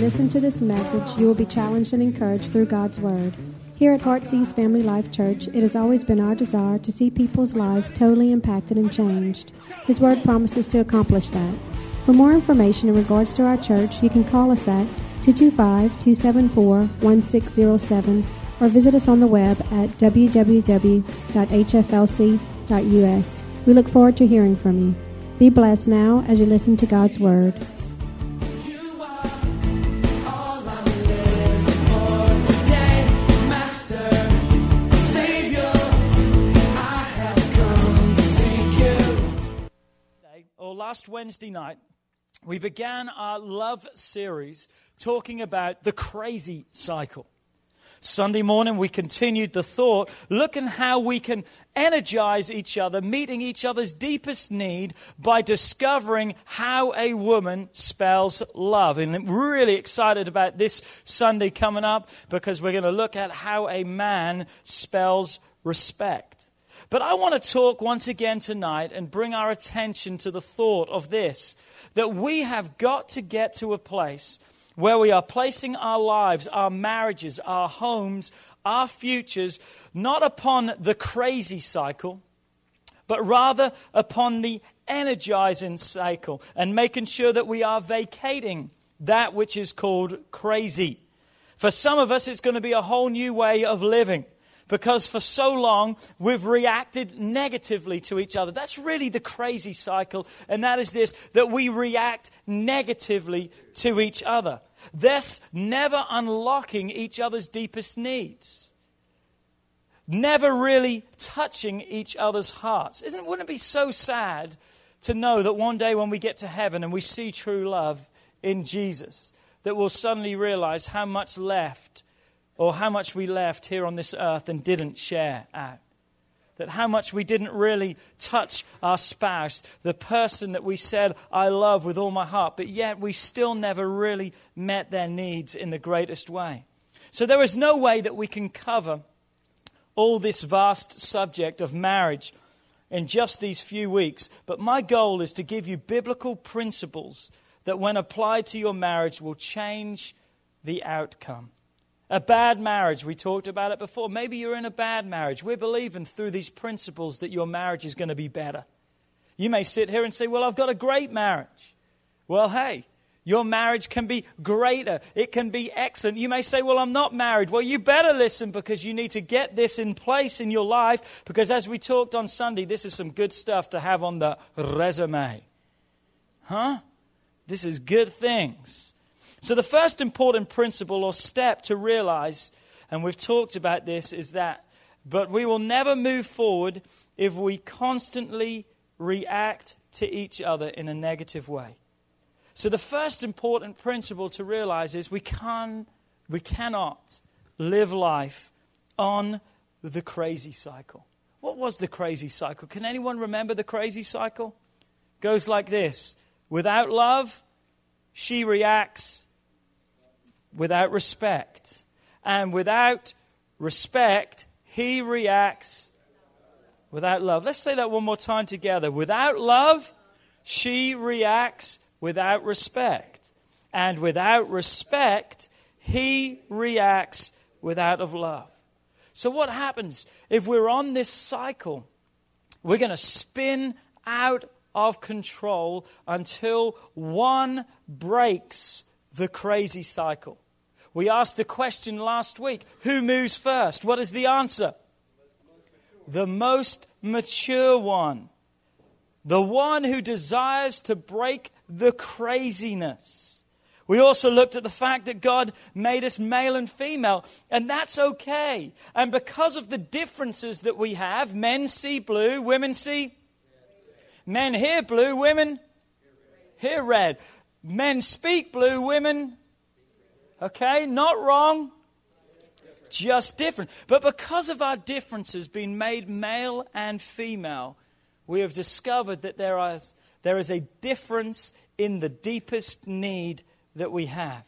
listen to this message, you will be challenged and encouraged through God's Word. Here at Heartsease Family Life Church, it has always been our desire to see people's lives totally impacted and changed. His Word promises to accomplish that. For more information in regards to our church, you can call us at 225 274 1607 or visit us on the web at www.hflc.us. We look forward to hearing from you. Be blessed now as you listen to God's Word. Last Wednesday night, we began our love series talking about the crazy cycle. Sunday morning, we continued the thought, looking how we can energize each other, meeting each other's deepest need by discovering how a woman spells love. And I'm really excited about this Sunday coming up because we're going to look at how a man spells respect. But I want to talk once again tonight and bring our attention to the thought of this that we have got to get to a place where we are placing our lives, our marriages, our homes, our futures, not upon the crazy cycle, but rather upon the energizing cycle and making sure that we are vacating that which is called crazy. For some of us, it's going to be a whole new way of living because for so long we've reacted negatively to each other. That's really the crazy cycle, and that is this that we react negatively to each other thus never unlocking each other's deepest needs, never really touching each other's hearts. Isn't, wouldn't it be so sad to know that one day when we get to heaven and we see true love in Jesus, that we'll suddenly realize how much left or how much we left here on this earth and didn't share out? that how much we didn't really touch our spouse, the person that we said, I love with all my heart, but yet we still never really met their needs in the greatest way. So there is no way that we can cover all this vast subject of marriage in just these few weeks. But my goal is to give you biblical principles that, when applied to your marriage, will change the outcome. A bad marriage, we talked about it before. Maybe you're in a bad marriage. We're believing through these principles that your marriage is going to be better. You may sit here and say, Well, I've got a great marriage. Well, hey, your marriage can be greater. It can be excellent. You may say, Well, I'm not married. Well, you better listen because you need to get this in place in your life because, as we talked on Sunday, this is some good stuff to have on the resume. Huh? This is good things. So, the first important principle or step to realize, and we've talked about this, is that, but we will never move forward if we constantly react to each other in a negative way. So, the first important principle to realize is we, can, we cannot live life on the crazy cycle. What was the crazy cycle? Can anyone remember the crazy cycle? Goes like this Without love, she reacts without respect. And without respect, he reacts without love. Let's say that one more time together. Without love, she reacts without respect. And without respect, he reacts without of love. So what happens if we're on this cycle? We're going to spin out of control until one breaks the crazy cycle. We asked the question last week who moves first? What is the answer? The most mature one. The one who desires to break the craziness. We also looked at the fact that God made us male and female, and that's okay. And because of the differences that we have, men see blue, women see. Men hear blue, women hear red. Men speak blue, women Okay, not wrong, just different. But because of our differences being made male and female, we have discovered that there is, there is a difference in the deepest need that we have.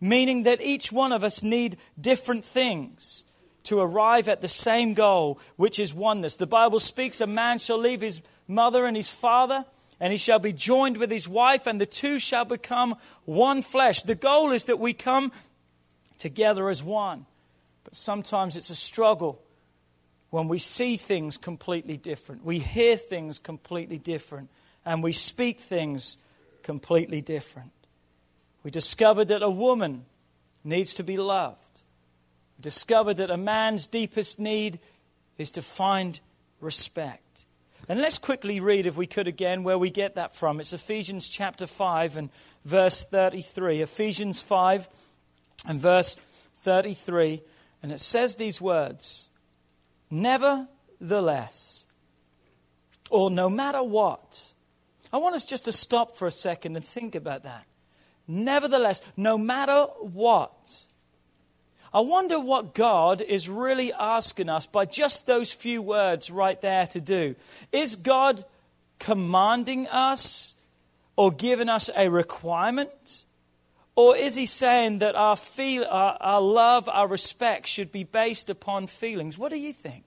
Meaning that each one of us need different things to arrive at the same goal, which is oneness. The Bible speaks a man shall leave his mother and his father and he shall be joined with his wife, and the two shall become one flesh. The goal is that we come together as one. But sometimes it's a struggle when we see things completely different, we hear things completely different, and we speak things completely different. We discovered that a woman needs to be loved. We discovered that a man's deepest need is to find respect. And let's quickly read, if we could again, where we get that from. It's Ephesians chapter 5 and verse 33. Ephesians 5 and verse 33. And it says these words Nevertheless, or no matter what. I want us just to stop for a second and think about that. Nevertheless, no matter what. I wonder what God is really asking us by just those few words right there to do. Is God commanding us or giving us a requirement? Or is he saying that our, feel, our, our love, our respect should be based upon feelings? What do you think?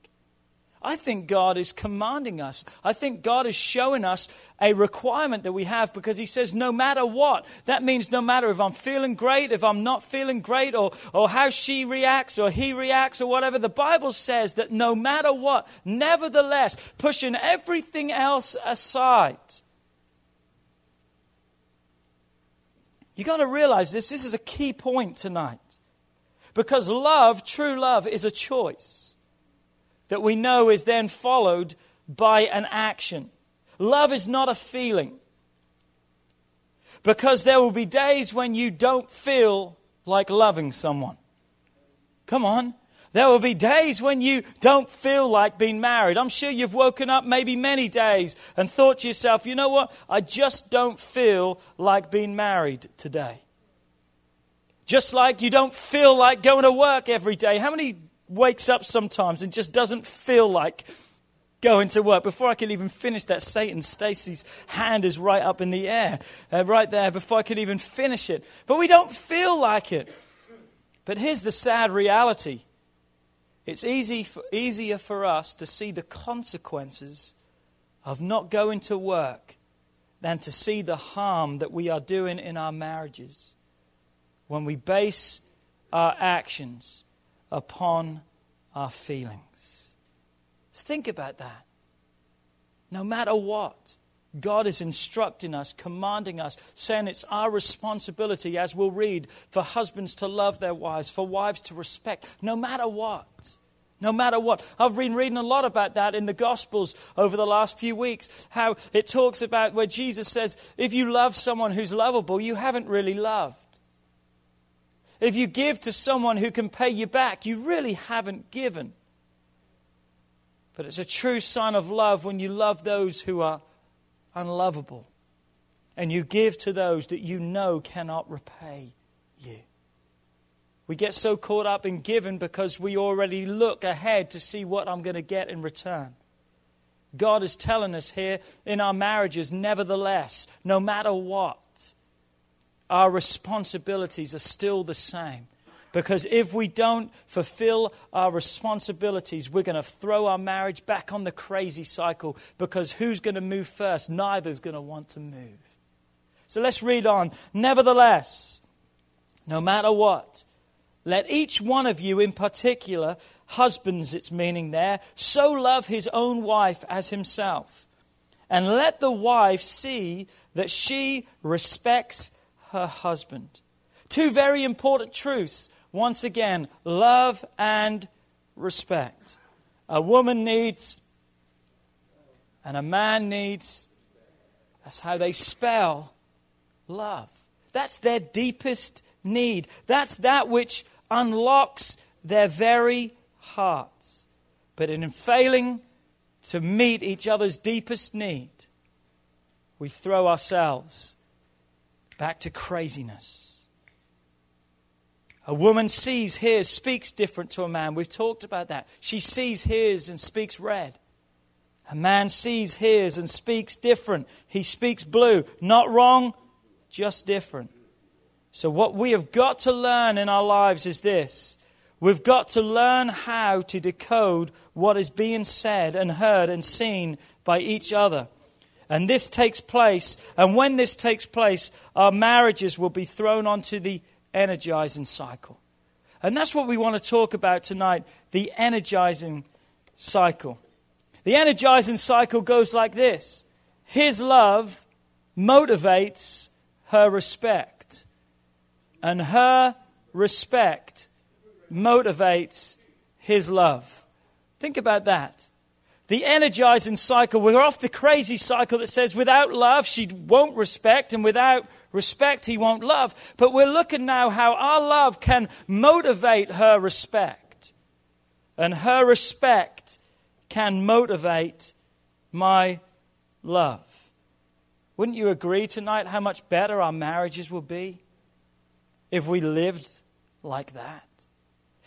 I think God is commanding us. I think God is showing us a requirement that we have because He says, no matter what. That means no matter if I'm feeling great, if I'm not feeling great, or, or how she reacts or he reacts or whatever. The Bible says that no matter what, nevertheless, pushing everything else aside. You've got to realize this. This is a key point tonight. Because love, true love, is a choice that we know is then followed by an action. Love is not a feeling. Because there will be days when you don't feel like loving someone. Come on. There will be days when you don't feel like being married. I'm sure you've woken up maybe many days and thought to yourself, you know what? I just don't feel like being married today. Just like you don't feel like going to work every day. How many wakes up sometimes and just doesn't feel like going to work. Before I can even finish that Satan, Stacy's hand is right up in the air, uh, right there, before I could even finish it. But we don't feel like it. But here's the sad reality it's easy for, easier for us to see the consequences of not going to work than to see the harm that we are doing in our marriages when we base our actions upon our feelings. Think about that. No matter what, God is instructing us, commanding us, saying it's our responsibility, as we'll read, for husbands to love their wives, for wives to respect, no matter what. No matter what. I've been reading a lot about that in the Gospels over the last few weeks. How it talks about where Jesus says, if you love someone who's lovable, you haven't really loved. If you give to someone who can pay you back, you really haven't given. But it's a true sign of love when you love those who are unlovable and you give to those that you know cannot repay you. We get so caught up in giving because we already look ahead to see what I'm going to get in return. God is telling us here in our marriages, nevertheless, no matter what, our responsibilities are still the same. Because if we don't fulfill our responsibilities, we're going to throw our marriage back on the crazy cycle. Because who's going to move first? Neither's going to want to move. So let's read on. Nevertheless, no matter what, let each one of you in particular, husbands, it's meaning there, so love his own wife as himself. And let the wife see that she respects her husband. Two very important truths. Once again, love and respect. A woman needs, and a man needs. That's how they spell love. That's their deepest need. That's that which unlocks their very hearts. But in failing to meet each other's deepest need, we throw ourselves back to craziness. A woman sees, hears, speaks different to a man. We've talked about that. She sees, hears, and speaks red. A man sees, hears, and speaks different. He speaks blue. Not wrong, just different. So, what we have got to learn in our lives is this we've got to learn how to decode what is being said and heard and seen by each other. And this takes place, and when this takes place, our marriages will be thrown onto the energizing cycle. And that's what we want to talk about tonight the energizing cycle. The energizing cycle goes like this His love motivates her respect, and her respect motivates his love. Think about that. The energizing cycle, we're off the crazy cycle that says without love, she won't respect, and without respect, he won't love. But we're looking now how our love can motivate her respect. And her respect can motivate my love. Wouldn't you agree tonight how much better our marriages will be if we lived like that?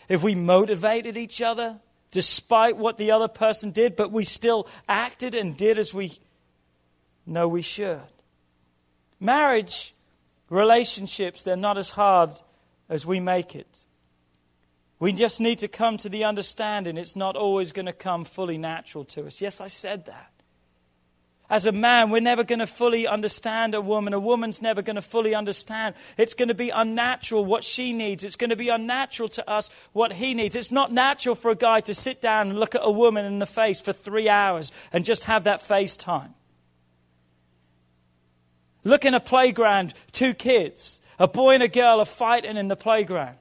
If we motivated each other despite what the other person did, but we still acted and did as we know we should. Marriage, relationships, they're not as hard as we make it. We just need to come to the understanding it's not always going to come fully natural to us. Yes, I said that. As a man, we're never going to fully understand a woman. A woman's never going to fully understand. It's going to be unnatural what she needs. It's going to be unnatural to us what he needs. It's not natural for a guy to sit down and look at a woman in the face for three hours and just have that face time. Look in a playground, two kids, a boy and a girl are fighting in the playground.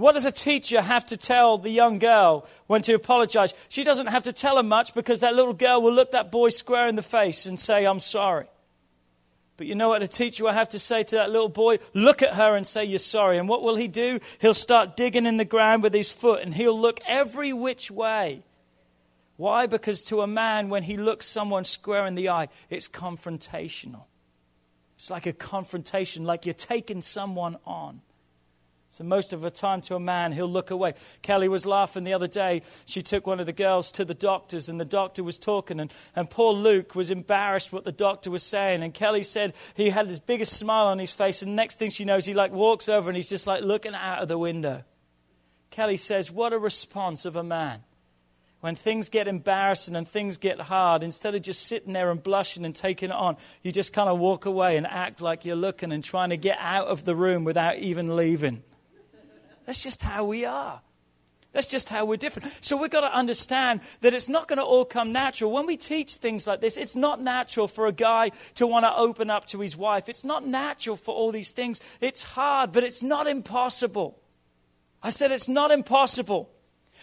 What does a teacher have to tell the young girl when to apologize? She doesn't have to tell her much because that little girl will look that boy square in the face and say, I'm sorry. But you know what a teacher will have to say to that little boy? Look at her and say, You're sorry. And what will he do? He'll start digging in the ground with his foot and he'll look every which way. Why? Because to a man, when he looks someone square in the eye, it's confrontational. It's like a confrontation, like you're taking someone on. So, most of the time, to a man, he'll look away. Kelly was laughing the other day. She took one of the girls to the doctor's, and the doctor was talking. And, and poor Luke was embarrassed what the doctor was saying. And Kelly said he had his biggest smile on his face. And next thing she knows, he like walks over and he's just like looking out of the window. Kelly says, What a response of a man. When things get embarrassing and things get hard, instead of just sitting there and blushing and taking it on, you just kind of walk away and act like you're looking and trying to get out of the room without even leaving. That's just how we are. That's just how we're different. So we've got to understand that it's not going to all come natural. When we teach things like this, it's not natural for a guy to want to open up to his wife. It's not natural for all these things. It's hard, but it's not impossible. I said it's not impossible.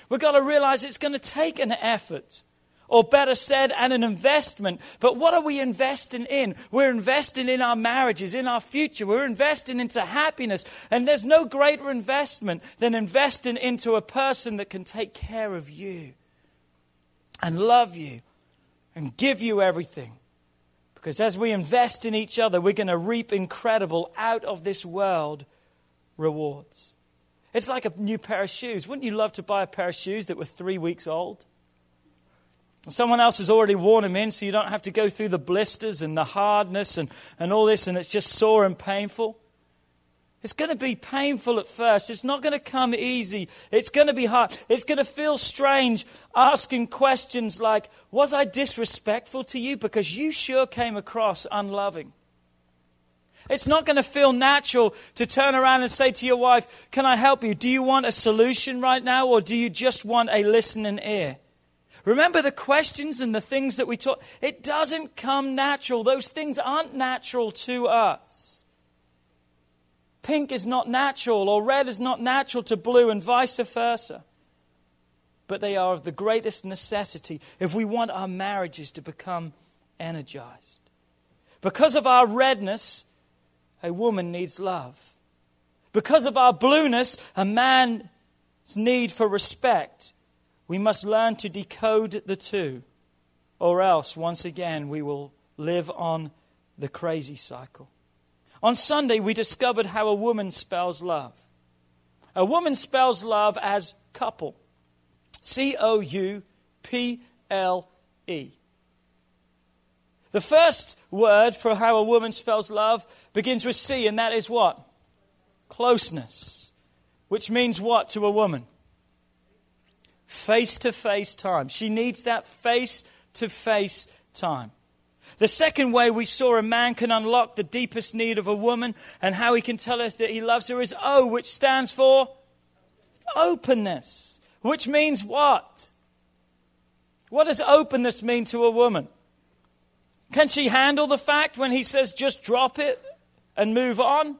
We've got to realize it's going to take an effort or better said, and an investment. But what are we investing in? We're investing in our marriages, in our future. We're investing into happiness. And there's no greater investment than investing into a person that can take care of you and love you and give you everything. Because as we invest in each other, we're going to reap incredible, out of this world rewards. It's like a new pair of shoes. Wouldn't you love to buy a pair of shoes that were three weeks old? Someone else has already worn them in, so you don't have to go through the blisters and the hardness and, and all this, and it's just sore and painful. It's going to be painful at first. It's not going to come easy. It's going to be hard. It's going to feel strange asking questions like, Was I disrespectful to you? Because you sure came across unloving. It's not going to feel natural to turn around and say to your wife, Can I help you? Do you want a solution right now, or do you just want a listening ear? Remember the questions and the things that we taught? It doesn't come natural. Those things aren't natural to us. Pink is not natural, or red is not natural to blue, and vice versa. But they are of the greatest necessity if we want our marriages to become energized. Because of our redness, a woman needs love. Because of our blueness, a man's need for respect we must learn to decode the two, or else, once again, we will live on the crazy cycle. On Sunday, we discovered how a woman spells love. A woman spells love as couple C O U P L E. The first word for how a woman spells love begins with C, and that is what? Closeness. Which means what to a woman? Face to face time. She needs that face to face time. The second way we saw a man can unlock the deepest need of a woman and how he can tell us that he loves her is O, which stands for openness. Which means what? What does openness mean to a woman? Can she handle the fact when he says just drop it and move on?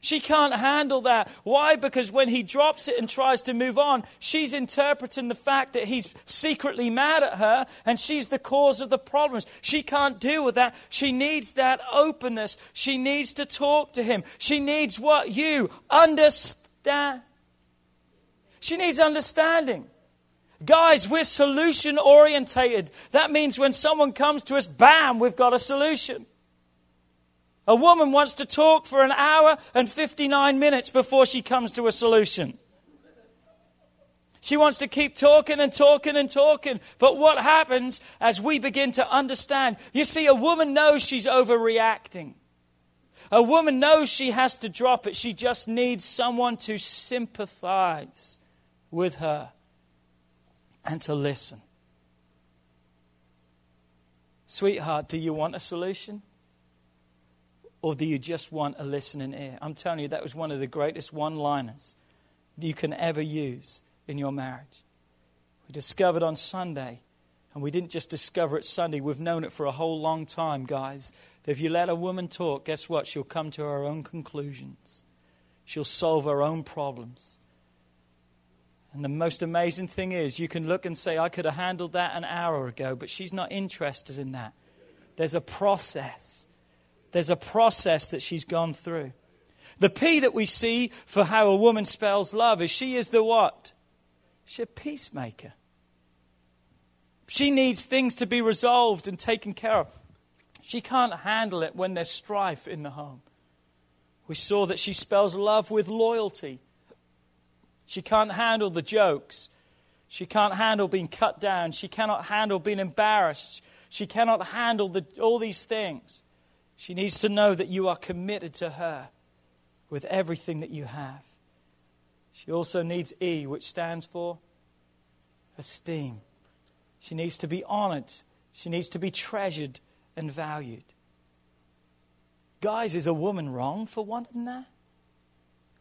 She can't handle that. Why? Because when he drops it and tries to move on, she's interpreting the fact that he's secretly mad at her and she's the cause of the problems. She can't deal with that. She needs that openness. She needs to talk to him. She needs what? You understand. She needs understanding. Guys, we're solution orientated. That means when someone comes to us, bam, we've got a solution. A woman wants to talk for an hour and 59 minutes before she comes to a solution. She wants to keep talking and talking and talking. But what happens as we begin to understand? You see, a woman knows she's overreacting. A woman knows she has to drop it. She just needs someone to sympathize with her and to listen. Sweetheart, do you want a solution? Or do you just want a listening ear? I'm telling you, that was one of the greatest one liners you can ever use in your marriage. We discovered on Sunday, and we didn't just discover it Sunday, we've known it for a whole long time, guys. That if you let a woman talk, guess what? She'll come to her own conclusions, she'll solve her own problems. And the most amazing thing is, you can look and say, I could have handled that an hour ago, but she's not interested in that. There's a process. There's a process that she's gone through. The P that we see for how a woman spells love is she is the what? She's a peacemaker. She needs things to be resolved and taken care of. She can't handle it when there's strife in the home. We saw that she spells love with loyalty. She can't handle the jokes. She can't handle being cut down. She cannot handle being embarrassed. She cannot handle the, all these things. She needs to know that you are committed to her with everything that you have. She also needs E, which stands for esteem. She needs to be honored. She needs to be treasured and valued. Guys, is a woman wrong for wanting that?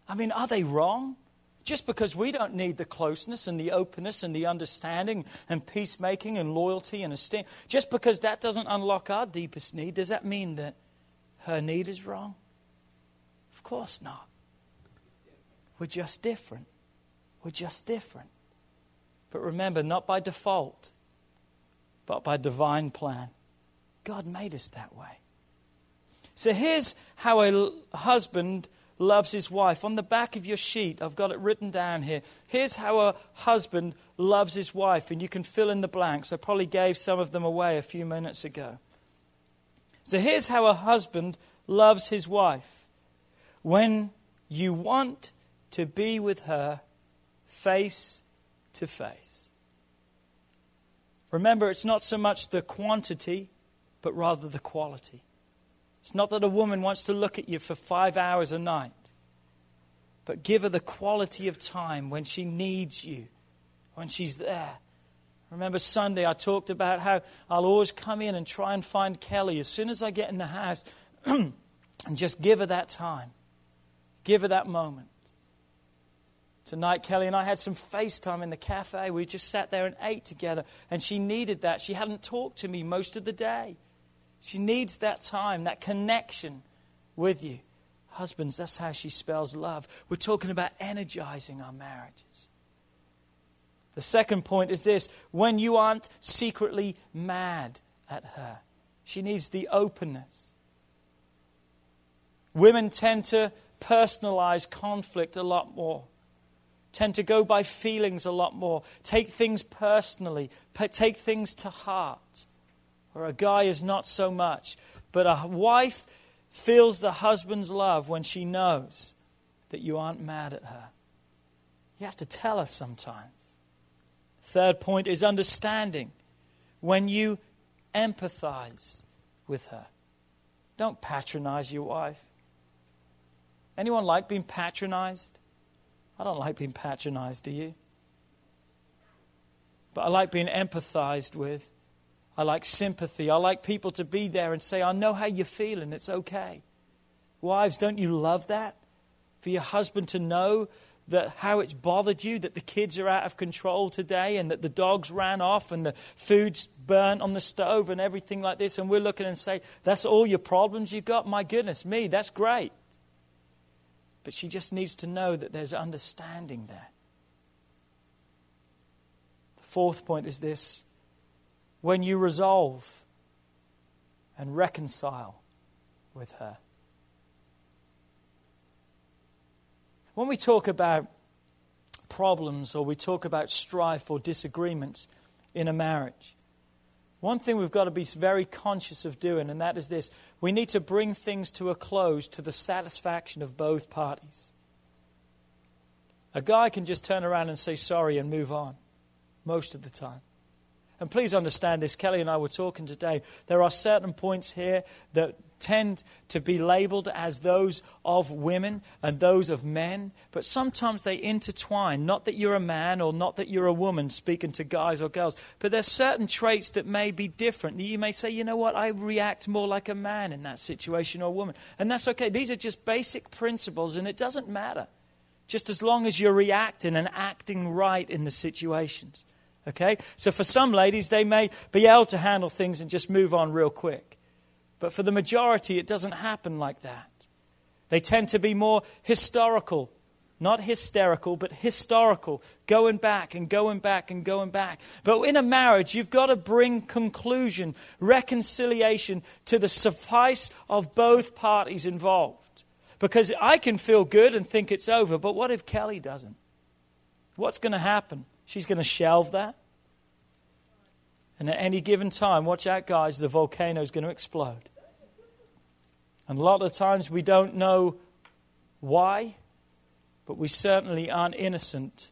I mean, are they wrong? Just because we don't need the closeness and the openness and the understanding and peacemaking and loyalty and esteem, just because that doesn't unlock our deepest need, does that mean that her need is wrong? Of course not. We're just different. We're just different. But remember, not by default, but by divine plan. God made us that way. So here's how a husband loves his wife. On the back of your sheet, I've got it written down here. Here's how a husband loves his wife, and you can fill in the blanks. I probably gave some of them away a few minutes ago. So here's how a husband loves his wife. When you want to be with her face to face. Remember, it's not so much the quantity, but rather the quality. It's not that a woman wants to look at you for five hours a night, but give her the quality of time when she needs you, when she's there. Remember Sunday, I talked about how I'll always come in and try and find Kelly as soon as I get in the house and just give her that time. Give her that moment. Tonight, Kelly and I had some FaceTime in the cafe. We just sat there and ate together, and she needed that. She hadn't talked to me most of the day. She needs that time, that connection with you. Husbands, that's how she spells love. We're talking about energizing our marriages. The second point is this when you aren't secretly mad at her, she needs the openness. Women tend to personalize conflict a lot more, tend to go by feelings a lot more, take things personally, take things to heart. Or a guy is not so much. But a wife feels the husband's love when she knows that you aren't mad at her. You have to tell her sometimes. Third point is understanding. When you empathize with her, don't patronize your wife. Anyone like being patronized? I don't like being patronized, do you? But I like being empathized with. I like sympathy. I like people to be there and say, I know how you're feeling. It's okay. Wives, don't you love that? For your husband to know that how it's bothered you that the kids are out of control today and that the dogs ran off and the food's burnt on the stove and everything like this. And we're looking and say that's all your problems you've got? My goodness me that's great. But she just needs to know that there's understanding there. The fourth point is this. When you resolve and reconcile with her When we talk about problems or we talk about strife or disagreements in a marriage, one thing we've got to be very conscious of doing, and that is this we need to bring things to a close to the satisfaction of both parties. A guy can just turn around and say sorry and move on most of the time. And please understand this. Kelly and I were talking today. There are certain points here that tend to be labeled as those of women and those of men, but sometimes they intertwine. Not that you're a man or not that you're a woman speaking to guys or girls, but there's certain traits that may be different. That you may say, you know what, I react more like a man in that situation or a woman. And that's okay. These are just basic principles, and it doesn't matter. Just as long as you're reacting and acting right in the situations. Okay? So for some ladies, they may be able to handle things and just move on real quick. But for the majority, it doesn't happen like that. They tend to be more historical, not hysterical, but historical, going back and going back and going back. But in a marriage, you've got to bring conclusion, reconciliation to the suffice of both parties involved. Because I can feel good and think it's over, but what if Kelly doesn't? What's going to happen? She's going to shelve that? And at any given time, watch out, guys, the volcano is going to explode. And a lot of times we don't know why, but we certainly aren't innocent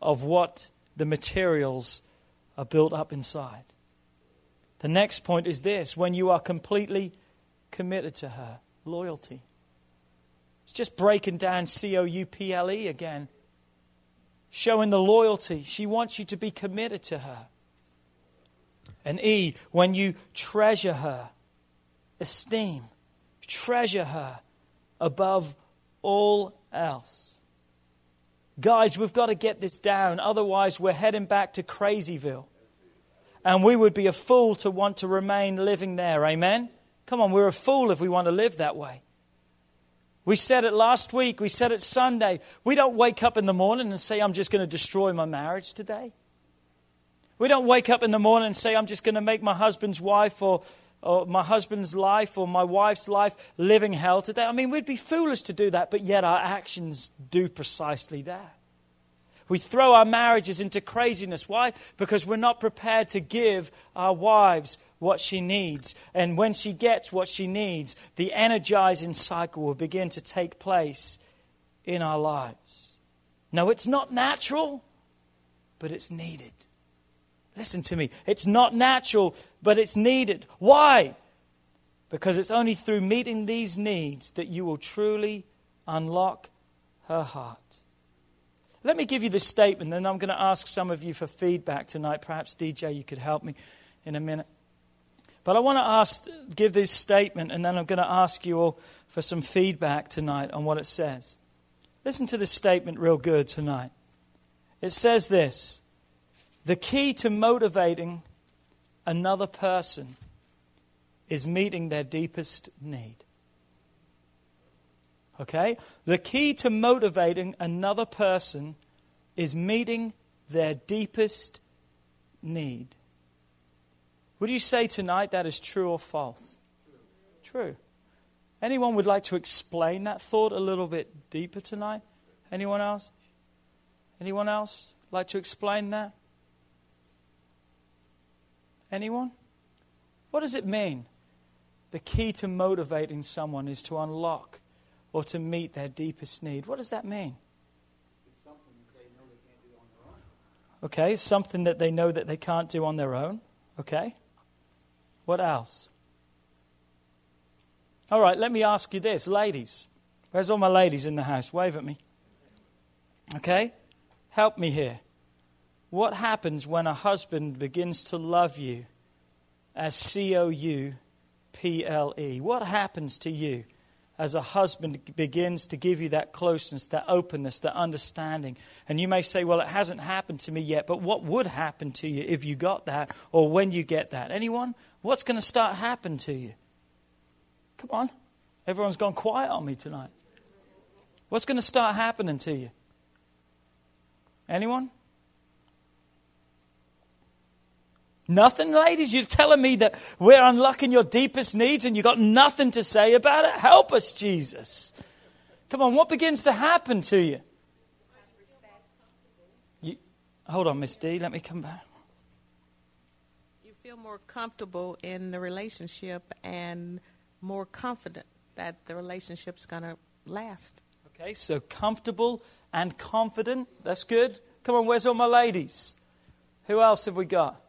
of what the materials are built up inside. The next point is this when you are completely committed to her, loyalty. It's just breaking down C O U P L E again, showing the loyalty. She wants you to be committed to her. And E, when you treasure her, esteem, treasure her above all else. Guys, we've got to get this down, otherwise, we're heading back to Crazyville. And we would be a fool to want to remain living there. Amen? Come on, we're a fool if we want to live that way. We said it last week, we said it Sunday. We don't wake up in the morning and say, I'm just going to destroy my marriage today. We don't wake up in the morning and say, I'm just going to make my husband's wife or, or my husband's life or my wife's life living hell today. I mean, we'd be foolish to do that, but yet our actions do precisely that. We throw our marriages into craziness. Why? Because we're not prepared to give our wives what she needs. And when she gets what she needs, the energizing cycle will begin to take place in our lives. No, it's not natural, but it's needed. Listen to me. It's not natural, but it's needed. Why? Because it's only through meeting these needs that you will truly unlock her heart. Let me give you this statement, and I'm going to ask some of you for feedback tonight. Perhaps, DJ, you could help me in a minute. But I want to ask, give this statement, and then I'm going to ask you all for some feedback tonight on what it says. Listen to this statement real good tonight. It says this the key to motivating another person is meeting their deepest need. Okay? The key to motivating another person is meeting their deepest need. Would you say tonight that is true or false? True. Anyone would like to explain that thought a little bit deeper tonight? Anyone else? Anyone else like to explain that? Anyone? What does it mean? The key to motivating someone is to unlock or to meet their deepest need. What does that mean? Okay, something that they know that they can't do on their own. Okay. What else? All right, let me ask you this, ladies. Where's all my ladies in the house? Wave at me. Okay? Help me here. What happens when a husband begins to love you as C O U P L E. What happens to you as a husband begins to give you that closeness, that openness, that understanding? And you may say, Well, it hasn't happened to me yet, but what would happen to you if you got that or when you get that? Anyone? What's going to start happening to you? Come on. Everyone's gone quiet on me tonight. What's going to start happening to you? Anyone? Nothing, ladies? You're telling me that we're unlocking your deepest needs and you've got nothing to say about it? Help us, Jesus. Come on, what begins to happen to you? you hold on, Miss D, let me come back. You feel more comfortable in the relationship and more confident that the relationship's going to last. Okay, so comfortable and confident. That's good. Come on, where's all my ladies? Who else have we got?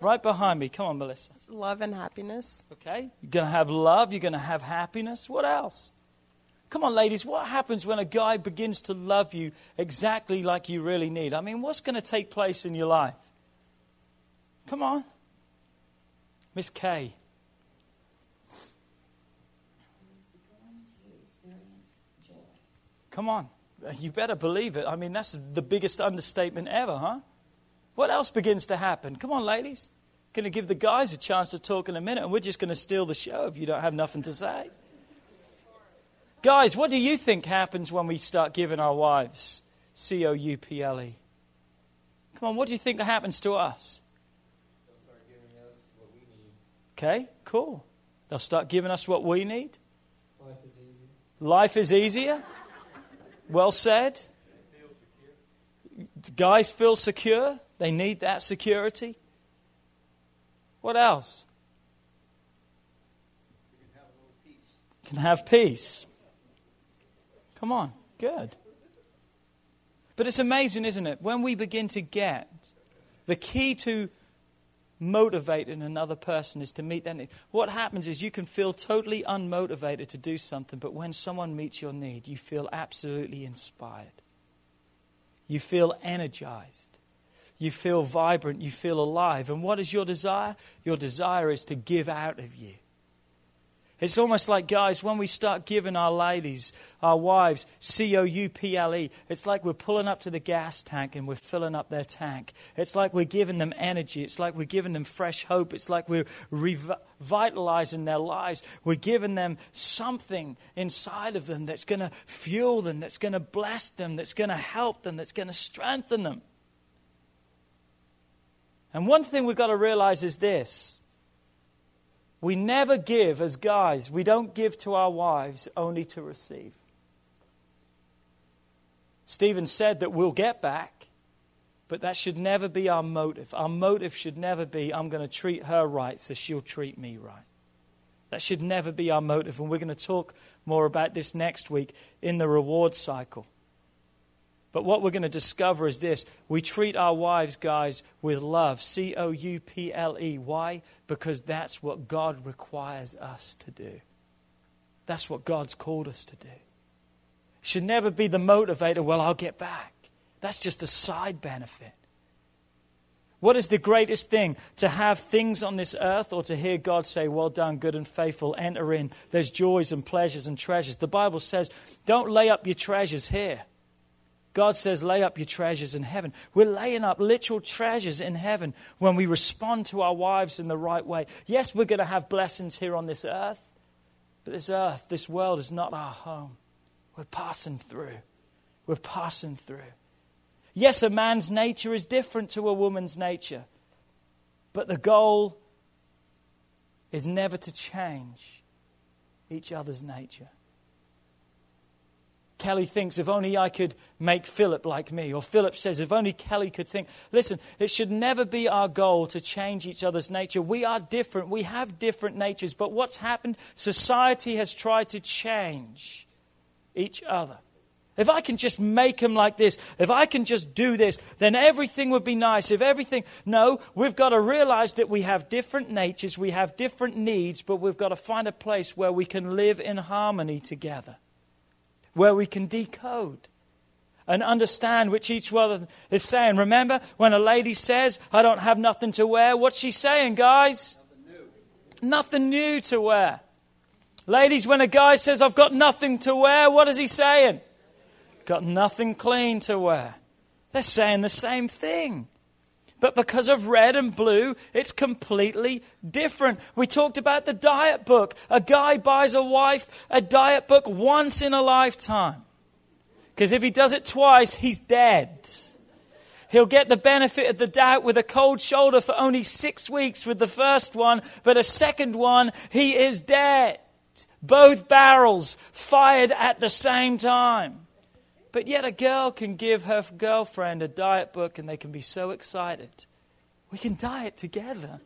Right behind me. Come on, Melissa. Love and happiness. Okay. You're going to have love. You're going to have happiness. What else? Come on, ladies. What happens when a guy begins to love you exactly like you really need? I mean, what's going to take place in your life? Come on. Miss Kay. Come on. You better believe it. I mean, that's the biggest understatement ever, huh? What else begins to happen? Come on, ladies. Going to give the guys a chance to talk in a minute, and we're just going to steal the show if you don't have nothing to say. Guys, what do you think happens when we start giving our wives C O U P L E? Come on, what do you think happens to us? They'll start giving us what we need. okay, cool. They'll start giving us what we need. Life is easier. Life is easier. Well said. Guys feel secure. They need that security. What else? Can have peace. Come on, good. But it's amazing, isn't it? When we begin to get the key to motivating another person is to meet that need. What happens is you can feel totally unmotivated to do something, but when someone meets your need, you feel absolutely inspired. You feel energized. You feel vibrant. You feel alive. And what is your desire? Your desire is to give out of you. It's almost like, guys, when we start giving our ladies, our wives, C O U P L E, it's like we're pulling up to the gas tank and we're filling up their tank. It's like we're giving them energy. It's like we're giving them fresh hope. It's like we're revitalizing their lives. We're giving them something inside of them that's going to fuel them, that's going to bless them, that's going to help them, that's going to strengthen them. And one thing we've got to realize is this we never give as guys, we don't give to our wives only to receive. Stephen said that we'll get back, but that should never be our motive. Our motive should never be, I'm going to treat her right so she'll treat me right. That should never be our motive. And we're going to talk more about this next week in the reward cycle. But what we're going to discover is this we treat our wives, guys, with love. C O U P L E. Why? Because that's what God requires us to do. That's what God's called us to do. It should never be the motivator, well, I'll get back. That's just a side benefit. What is the greatest thing? To have things on this earth or to hear God say, Well done, good and faithful, enter in. There's joys and pleasures and treasures. The Bible says, Don't lay up your treasures here. God says, lay up your treasures in heaven. We're laying up literal treasures in heaven when we respond to our wives in the right way. Yes, we're going to have blessings here on this earth, but this earth, this world is not our home. We're passing through. We're passing through. Yes, a man's nature is different to a woman's nature, but the goal is never to change each other's nature. Kelly thinks, if only I could make Philip like me. Or Philip says, if only Kelly could think. Listen, it should never be our goal to change each other's nature. We are different. We have different natures. But what's happened? Society has tried to change each other. If I can just make them like this, if I can just do this, then everything would be nice. If everything, no, we've got to realize that we have different natures, we have different needs, but we've got to find a place where we can live in harmony together where we can decode. and understand which each other is saying. Remember when a lady says, I don't have nothing to wear? What's she saying, guys? Nothing new, nothing new to wear. Ladies, when a guy says, I've got nothing to wear, what is he saying? Got nothing clean to wear. They're saying the same thing. But because of red and blue, it's completely different. We talked about the diet book. A guy buys a wife a diet book once in a lifetime. Because if he does it twice, he's dead. He'll get the benefit of the doubt with a cold shoulder for only six weeks with the first one, but a second one, he is dead. Both barrels fired at the same time. But yet, a girl can give her girlfriend a diet book and they can be so excited. We can diet together.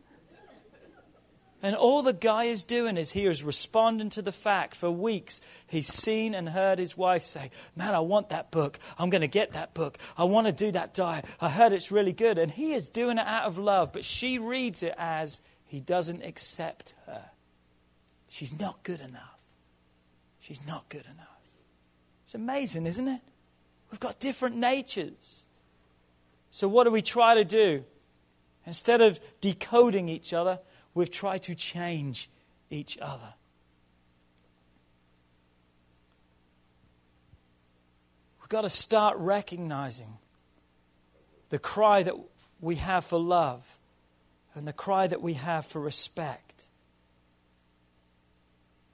And all the guy is doing is he is responding to the fact for weeks he's seen and heard his wife say, Man, I want that book. I'm going to get that book. I want to do that diet. I heard it's really good. And he is doing it out of love, but she reads it as he doesn't accept her. She's not good enough. She's not good enough. It's amazing, isn't it? We've got different natures. So, what do we try to do? Instead of decoding each other, we've tried to change each other. We've got to start recognizing the cry that we have for love and the cry that we have for respect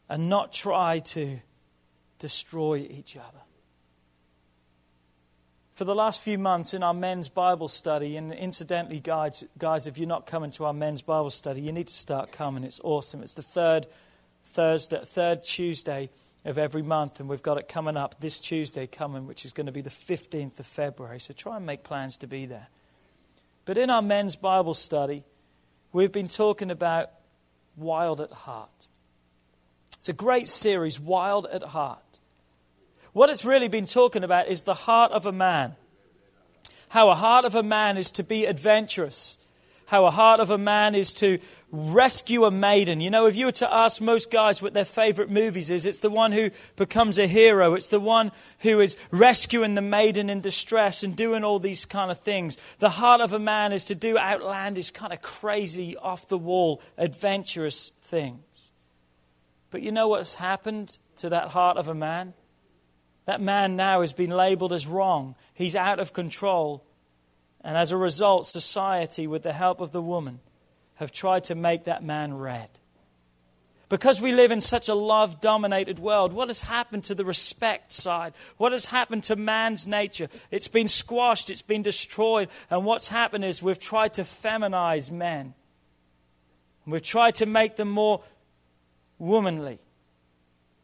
and not try to destroy each other. For the last few months in our men's Bible study, and incidentally, guys, guys, if you're not coming to our men's Bible study, you need to start coming. It's awesome. It's the third Thursday, third Tuesday of every month, and we've got it coming up this Tuesday coming, which is going to be the 15th of February. So try and make plans to be there. But in our men's Bible study, we've been talking about wild at heart. It's a great series, Wild at Heart. What it's really been talking about is the heart of a man. How a heart of a man is to be adventurous. How a heart of a man is to rescue a maiden. You know, if you were to ask most guys what their favorite movies is, it's the one who becomes a hero. It's the one who is rescuing the maiden in distress and doing all these kind of things. The heart of a man is to do outlandish, kind of crazy, off the wall, adventurous things. But you know what's happened to that heart of a man? That man now has been labeled as wrong. He's out of control. And as a result, society, with the help of the woman, have tried to make that man red. Because we live in such a love dominated world, what has happened to the respect side? What has happened to man's nature? It's been squashed, it's been destroyed. And what's happened is we've tried to feminize men. We've tried to make them more womanly.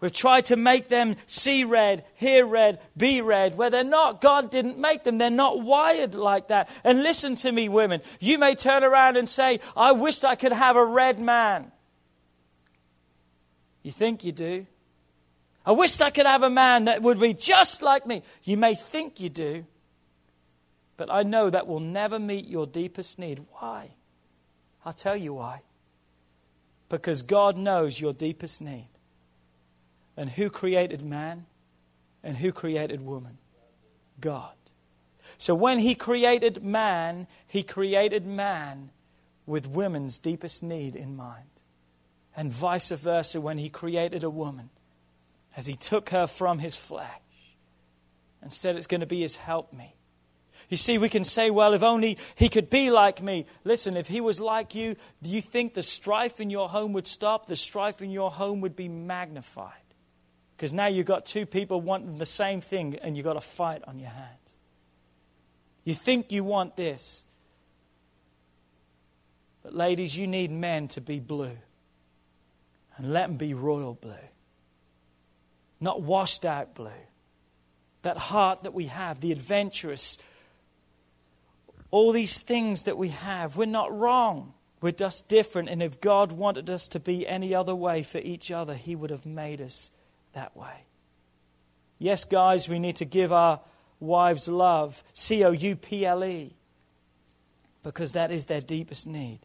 We've tried to make them see red, hear red, be red, where they're not. God didn't make them. They're not wired like that. And listen to me, women. You may turn around and say, I wished I could have a red man. You think you do? I wished I could have a man that would be just like me. You may think you do, but I know that will never meet your deepest need. Why? I'll tell you why. Because God knows your deepest need. And who created man? And who created woman? God. So when he created man, he created man with woman's deepest need in mind. And vice versa when he created a woman, as he took her from his flesh and said it's going to be his helpmeet. You see, we can say, well, if only he could be like me. Listen, if he was like you, do you think the strife in your home would stop? The strife in your home would be magnified. Because now you've got two people wanting the same thing and you've got a fight on your hands. You think you want this. But, ladies, you need men to be blue. And let them be royal blue, not washed out blue. That heart that we have, the adventurous, all these things that we have, we're not wrong. We're just different. And if God wanted us to be any other way for each other, He would have made us that way. Yes, guys, we need to give our wives love, C O U P L E, because that is their deepest need.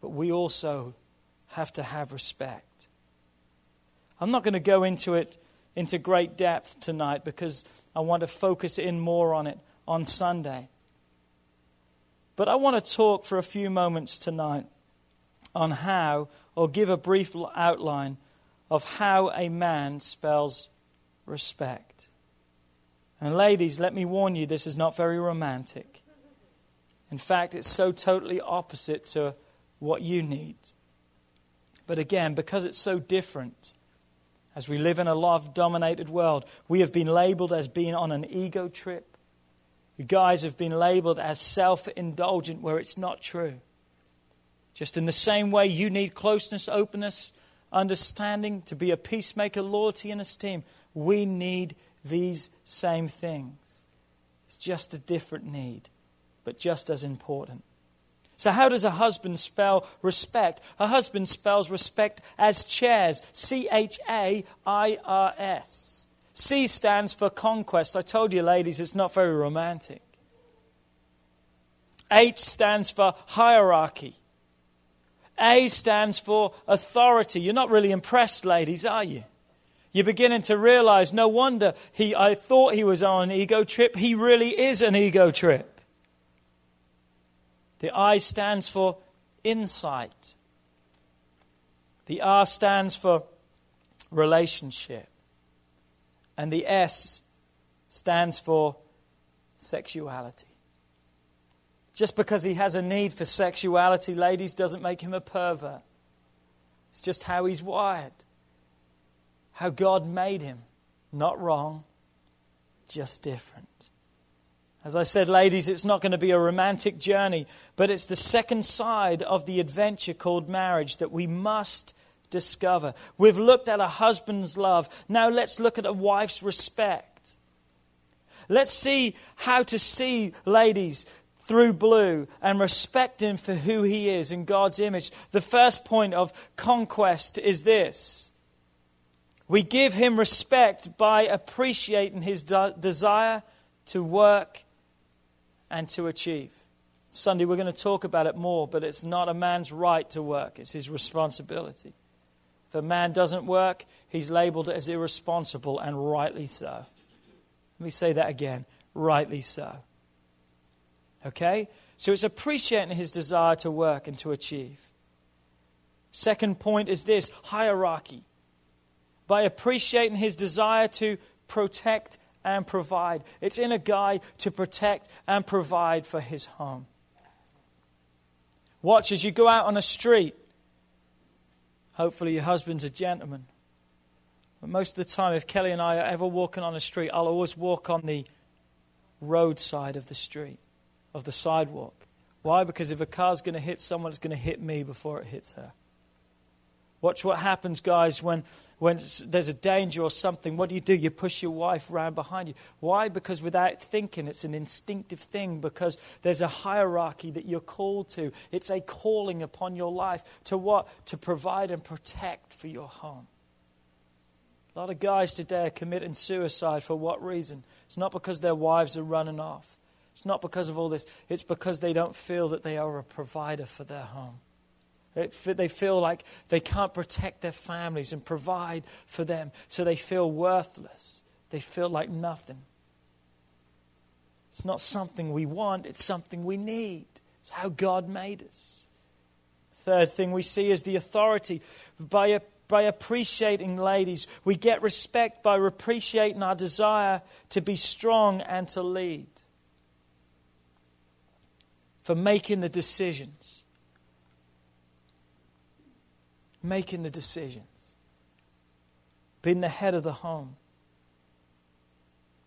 But we also have to have respect. I'm not going to go into it into great depth tonight because I want to focus in more on it on Sunday. But I want to talk for a few moments tonight on how, or give a brief outline of how a man spells respect. And ladies, let me warn you, this is not very romantic. In fact, it's so totally opposite to what you need. But again, because it's so different, as we live in a love dominated world, we have been labeled as being on an ego trip. You guys have been labeled as self indulgent where it's not true. Just in the same way you need closeness, openness, understanding to be a peacemaker, loyalty, and esteem, we need these same things. It's just a different need, but just as important. So, how does a husband spell respect? A husband spells respect as chairs C H A I R S. C stands for conquest. I told you, ladies, it's not very romantic. H stands for hierarchy. A stands for authority. You're not really impressed, ladies, are you? You're beginning to realize no wonder he, I thought he was on an ego trip. He really is an ego trip. The I stands for insight. The R stands for relationship. And the S stands for sexuality. Just because he has a need for sexuality, ladies, doesn't make him a pervert. It's just how he's wired how God made him. Not wrong, just different. As I said, ladies, it's not going to be a romantic journey, but it's the second side of the adventure called marriage that we must discover. We've looked at a husband's love. Now let's look at a wife's respect. Let's see how to see, ladies, through blue and respect him for who he is in God's image. The first point of conquest is this we give him respect by appreciating his de- desire to work and to achieve. Sunday, we're going to talk about it more, but it's not a man's right to work, it's his responsibility. If a man doesn't work, he's labeled as irresponsible, and rightly so. Let me say that again rightly so. Okay? So it's appreciating his desire to work and to achieve. Second point is this hierarchy by appreciating his desire to protect and provide. It's in a guy to protect and provide for his home. Watch as you go out on a street. Hopefully, your husband's a gentleman. But most of the time, if Kelly and I are ever walking on a street, I'll always walk on the roadside of the street, of the sidewalk. Why? Because if a car's going to hit someone, it's going to hit me before it hits her. Watch what happens, guys, when, when there's a danger or something. What do you do? You push your wife round behind you. Why? Because without thinking, it's an instinctive thing, because there's a hierarchy that you're called to. It's a calling upon your life to what? To provide and protect for your home. A lot of guys today are committing suicide for what reason? It's not because their wives are running off. It's not because of all this. It's because they don't feel that they are a provider for their home. They feel like they can't protect their families and provide for them, so they feel worthless. They feel like nothing. It's not something we want, it's something we need. It's how God made us. Third thing we see is the authority. By, by appreciating ladies, we get respect by appreciating our desire to be strong and to lead. For making the decisions making the decisions, being the head of the home.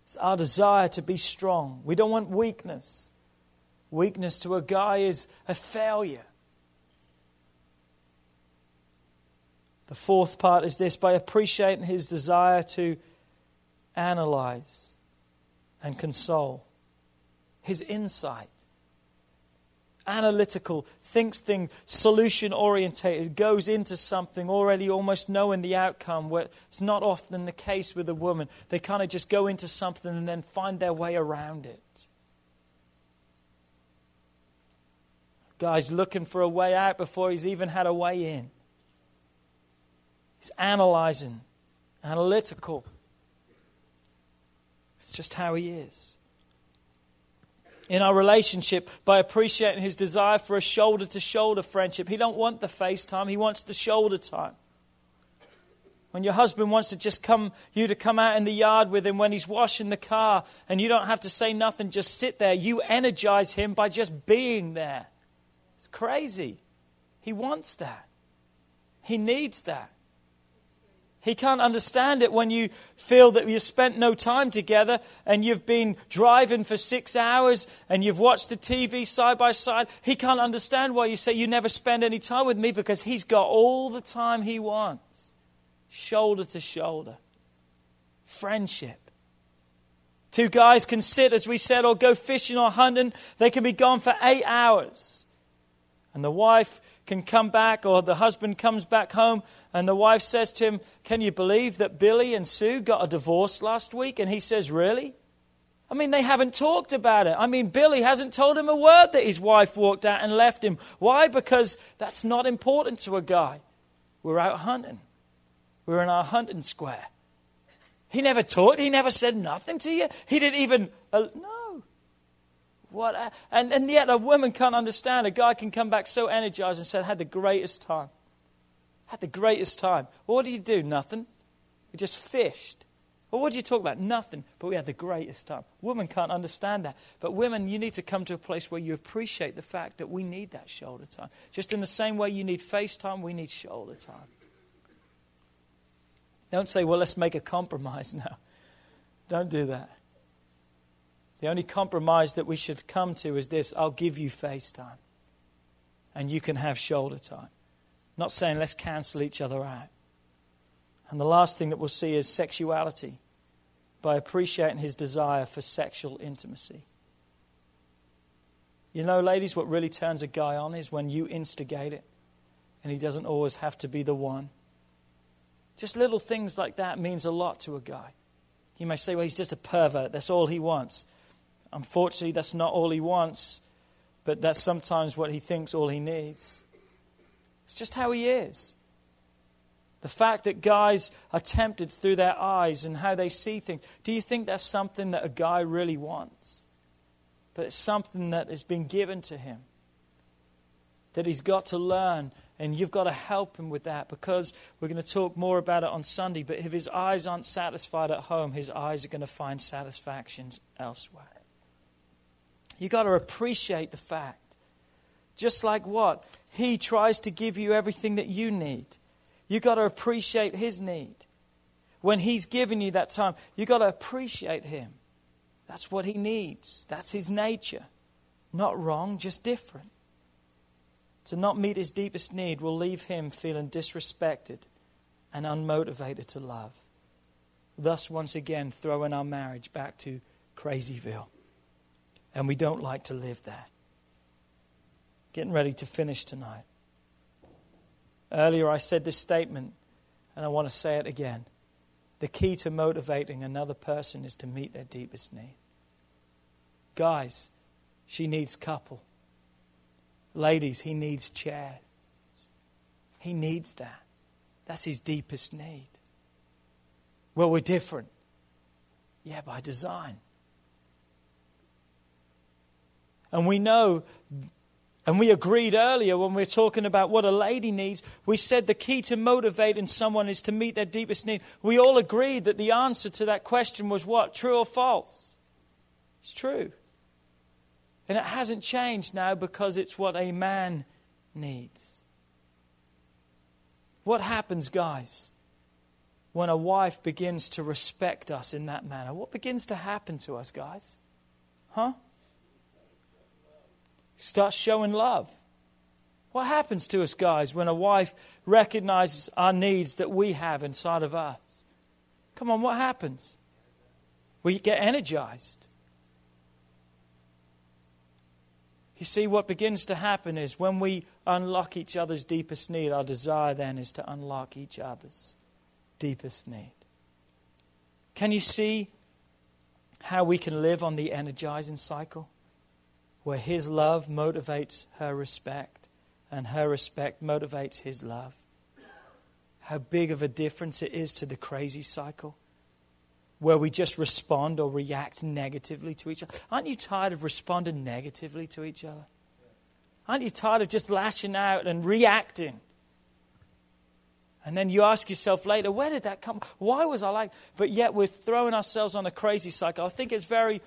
It's our desire to be strong. We don't want weakness. Weakness to a guy is a failure. The fourth part is this by appreciating his desire to analyze and console, his insight analytical, thinks things solution orientated, goes into something already almost knowing the outcome, where it's not often the case with a woman. They kind of just go into something and then find their way around it. Guy's looking for a way out before he's even had a way in. He's analyzing, analytical, It's just how He is. In our relationship, by appreciating His desire for a shoulder to shoulder friendship, He don't want the FaceTime, He wants the shoulder time. When your husband wants to just come, you to come out in the yard with him when he's washing the car, and you don't have to say nothing, just sit there. You energize him by just being there. It's crazy. He wants that. He needs that. He can't understand it when you feel that you've spent no time together and you've been driving for six hours and you've watched the TV side by side. He can't understand why you say you never spend any time with me because he's got all the time he wants shoulder to shoulder. Friendship. Two guys can sit, as we said, or go fishing or hunting. They can be gone for eight hours. And the wife can come back, or the husband comes back home, and the wife says to him, Can you believe that Billy and Sue got a divorce last week? And he says, Really? I mean, they haven't talked about it. I mean, Billy hasn't told him a word that his wife walked out and left him. Why? Because that's not important to a guy. We're out hunting. we're in our hunting square. He never talked, He never said nothing to you. He didn't even. Uh, no. What? A, and, and yet a woman can't understand. A guy can come back so energized and say, had the greatest time. Had the greatest time. Well, what did you do? Nothing. We just fished. Well, what did you talk about? Nothing. But we had the greatest time. Women can't understand that. But women, you need to come to a place where you appreciate the fact that we need that shoulder time. Just in the same way you need face time, we need shoulder time. Don't say, well, let's make a compromise now. Don't do that. The only compromise that we should come to is this I'll give you face time, and you can have shoulder time. Not saying let's cancel each other out. And the last thing that we'll see is sexuality by appreciating his desire for sexual intimacy. You know, ladies, what really turns a guy on is when you instigate it, and he doesn't always have to be the one. Just little things like that means a lot to a guy. You may say, well, he's just a pervert. That's all he wants. Unfortunately, that's not all he wants, but that's sometimes what he thinks all he needs. It's just how he is. The fact that guys are tempted through their eyes and how they see things. Do you think that's something that a guy really wants? But it's something that has been given to him. That he's got to learn and you've got to help him with that because we're going to talk more about it on Sunday. But if his eyes aren't satisfied at home, his eyes are going to find satisfactions elsewhere. You've got to appreciate the fact. Just like what? He tries to give you everything that you need. You've got to appreciate his need. When he's given you that time, you've got to appreciate him. That's what he needs. That's his nature. Not wrong, just different to not meet his deepest need will leave him feeling disrespected and unmotivated to love. Thus, once again, throwing our marriage back to Crazyville. And we don't like to live there. Getting ready to finish tonight. Earlier, I said this statement, and I want to say it again. The key to motivating another person is to meet their deepest need. Guys, she needs couple. Ladies, he needs chairs. He needs that. That's his deepest need. Well, we're different. Yeah, by design. And we know, and we agreed earlier when we were talking about what a lady needs, we said the key to motivating someone is to meet their deepest need. We all agreed that the answer to that question was what? True or false? It's true. And it hasn't changed now because it's what a man needs. What happens, guys, when a wife begins to respect us in that manner? What begins to happen to us, guys? Huh? Start showing love. What happens to us, guys, when a wife recognizes our needs that we have inside of us? Come on, what happens? We get energized. You see, what begins to happen is when we unlock each other's deepest need, our desire then is to unlock each other's deepest need. Can you see how we can live on the energizing cycle? Where his love motivates her respect, and her respect motivates his love. How big of a difference it is to the crazy cycle. where we just respond or react negatively to each other? Aren't you tired of responding negatively to each other? Aren't you tired of just lashing out and reacting? And then you ask yourself later, where did that come? Why was I like? But yet we're throwing ourselves on a crazy cycle. I think it's very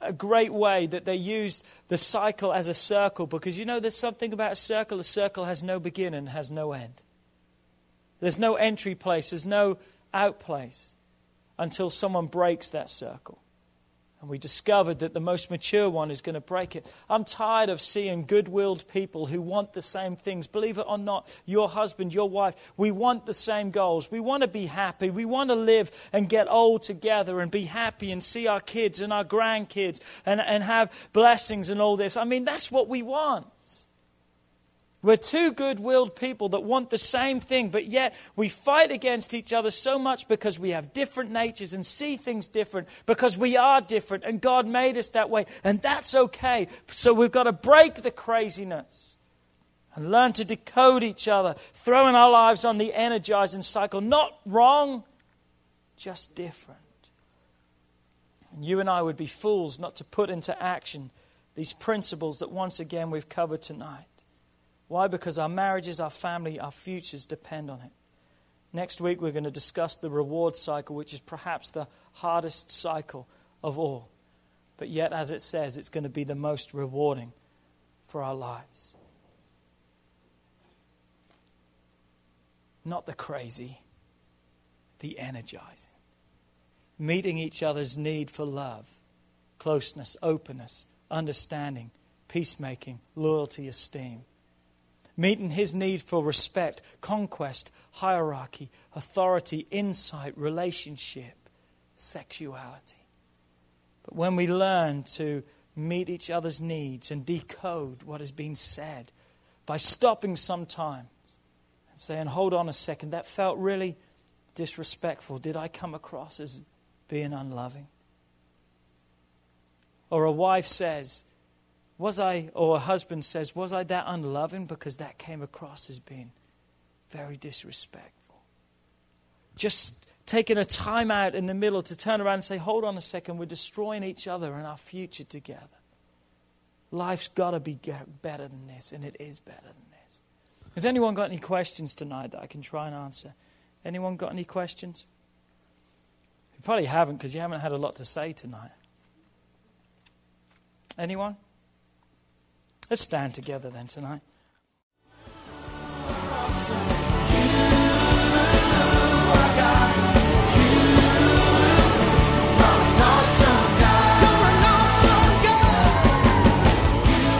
a great way that they used the cycle as a circle because you know there's something about a circle. A circle has no beginning and has no end. There's no entry place, there's no out place until someone breaks that circle. And we discovered that the most mature one is going to break it. I'm tired of seeing good willed people who want the same things. Believe it or not, your husband, your wife, we want the same goals. We want to be happy. We want to live and get old together and be happy and see our kids and our grandkids and, and have blessings and all this. I mean, that's what we want. We're two good willed people that want the same thing, but yet we fight against each other so much because we have different natures and see things different because we are different and God made us that way, and that's okay. So we've got to break the craziness and learn to decode each other, throwing our lives on the energizing cycle. Not wrong, just different. And you and I would be fools not to put into action these principles that once again we've covered tonight. Why? Because our marriages, our family, our futures depend on it. Next week, we're going to discuss the reward cycle, which is perhaps the hardest cycle of all. But yet, as it says, it's going to be the most rewarding for our lives. Not the crazy, the energizing. Meeting each other's need for love, closeness, openness, understanding, peacemaking, loyalty, esteem meeting his need for respect, conquest, hierarchy, authority, insight, relationship, sexuality. But when we learn to meet each other's needs and decode what has been said by stopping sometimes and saying, hold on a second, that felt really disrespectful. Did I come across as being unloving? Or a wife says, was I, or a husband says, Was I that unloving? Because that came across as being very disrespectful. Just taking a time out in the middle to turn around and say, Hold on a second, we're destroying each other and our future together. Life's got to be better than this, and it is better than this. Has anyone got any questions tonight that I can try and answer? Anyone got any questions? You probably haven't because you haven't had a lot to say tonight. Anyone? Let's stand together then tonight.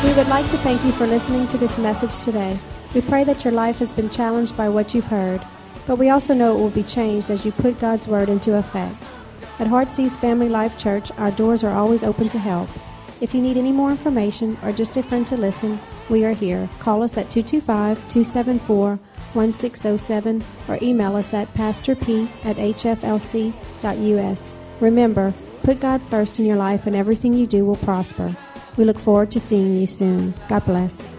We would like to thank you for listening to this message today. We pray that your life has been challenged by what you've heard, but we also know it will be changed as you put God's Word into effect. At Heartsease Family Life Church, our doors are always open to help. If you need any more information or just a friend to listen, we are here. Call us at 225 274 1607 or email us at pastorp at hflc.us. Remember, put God first in your life and everything you do will prosper. We look forward to seeing you soon. God bless.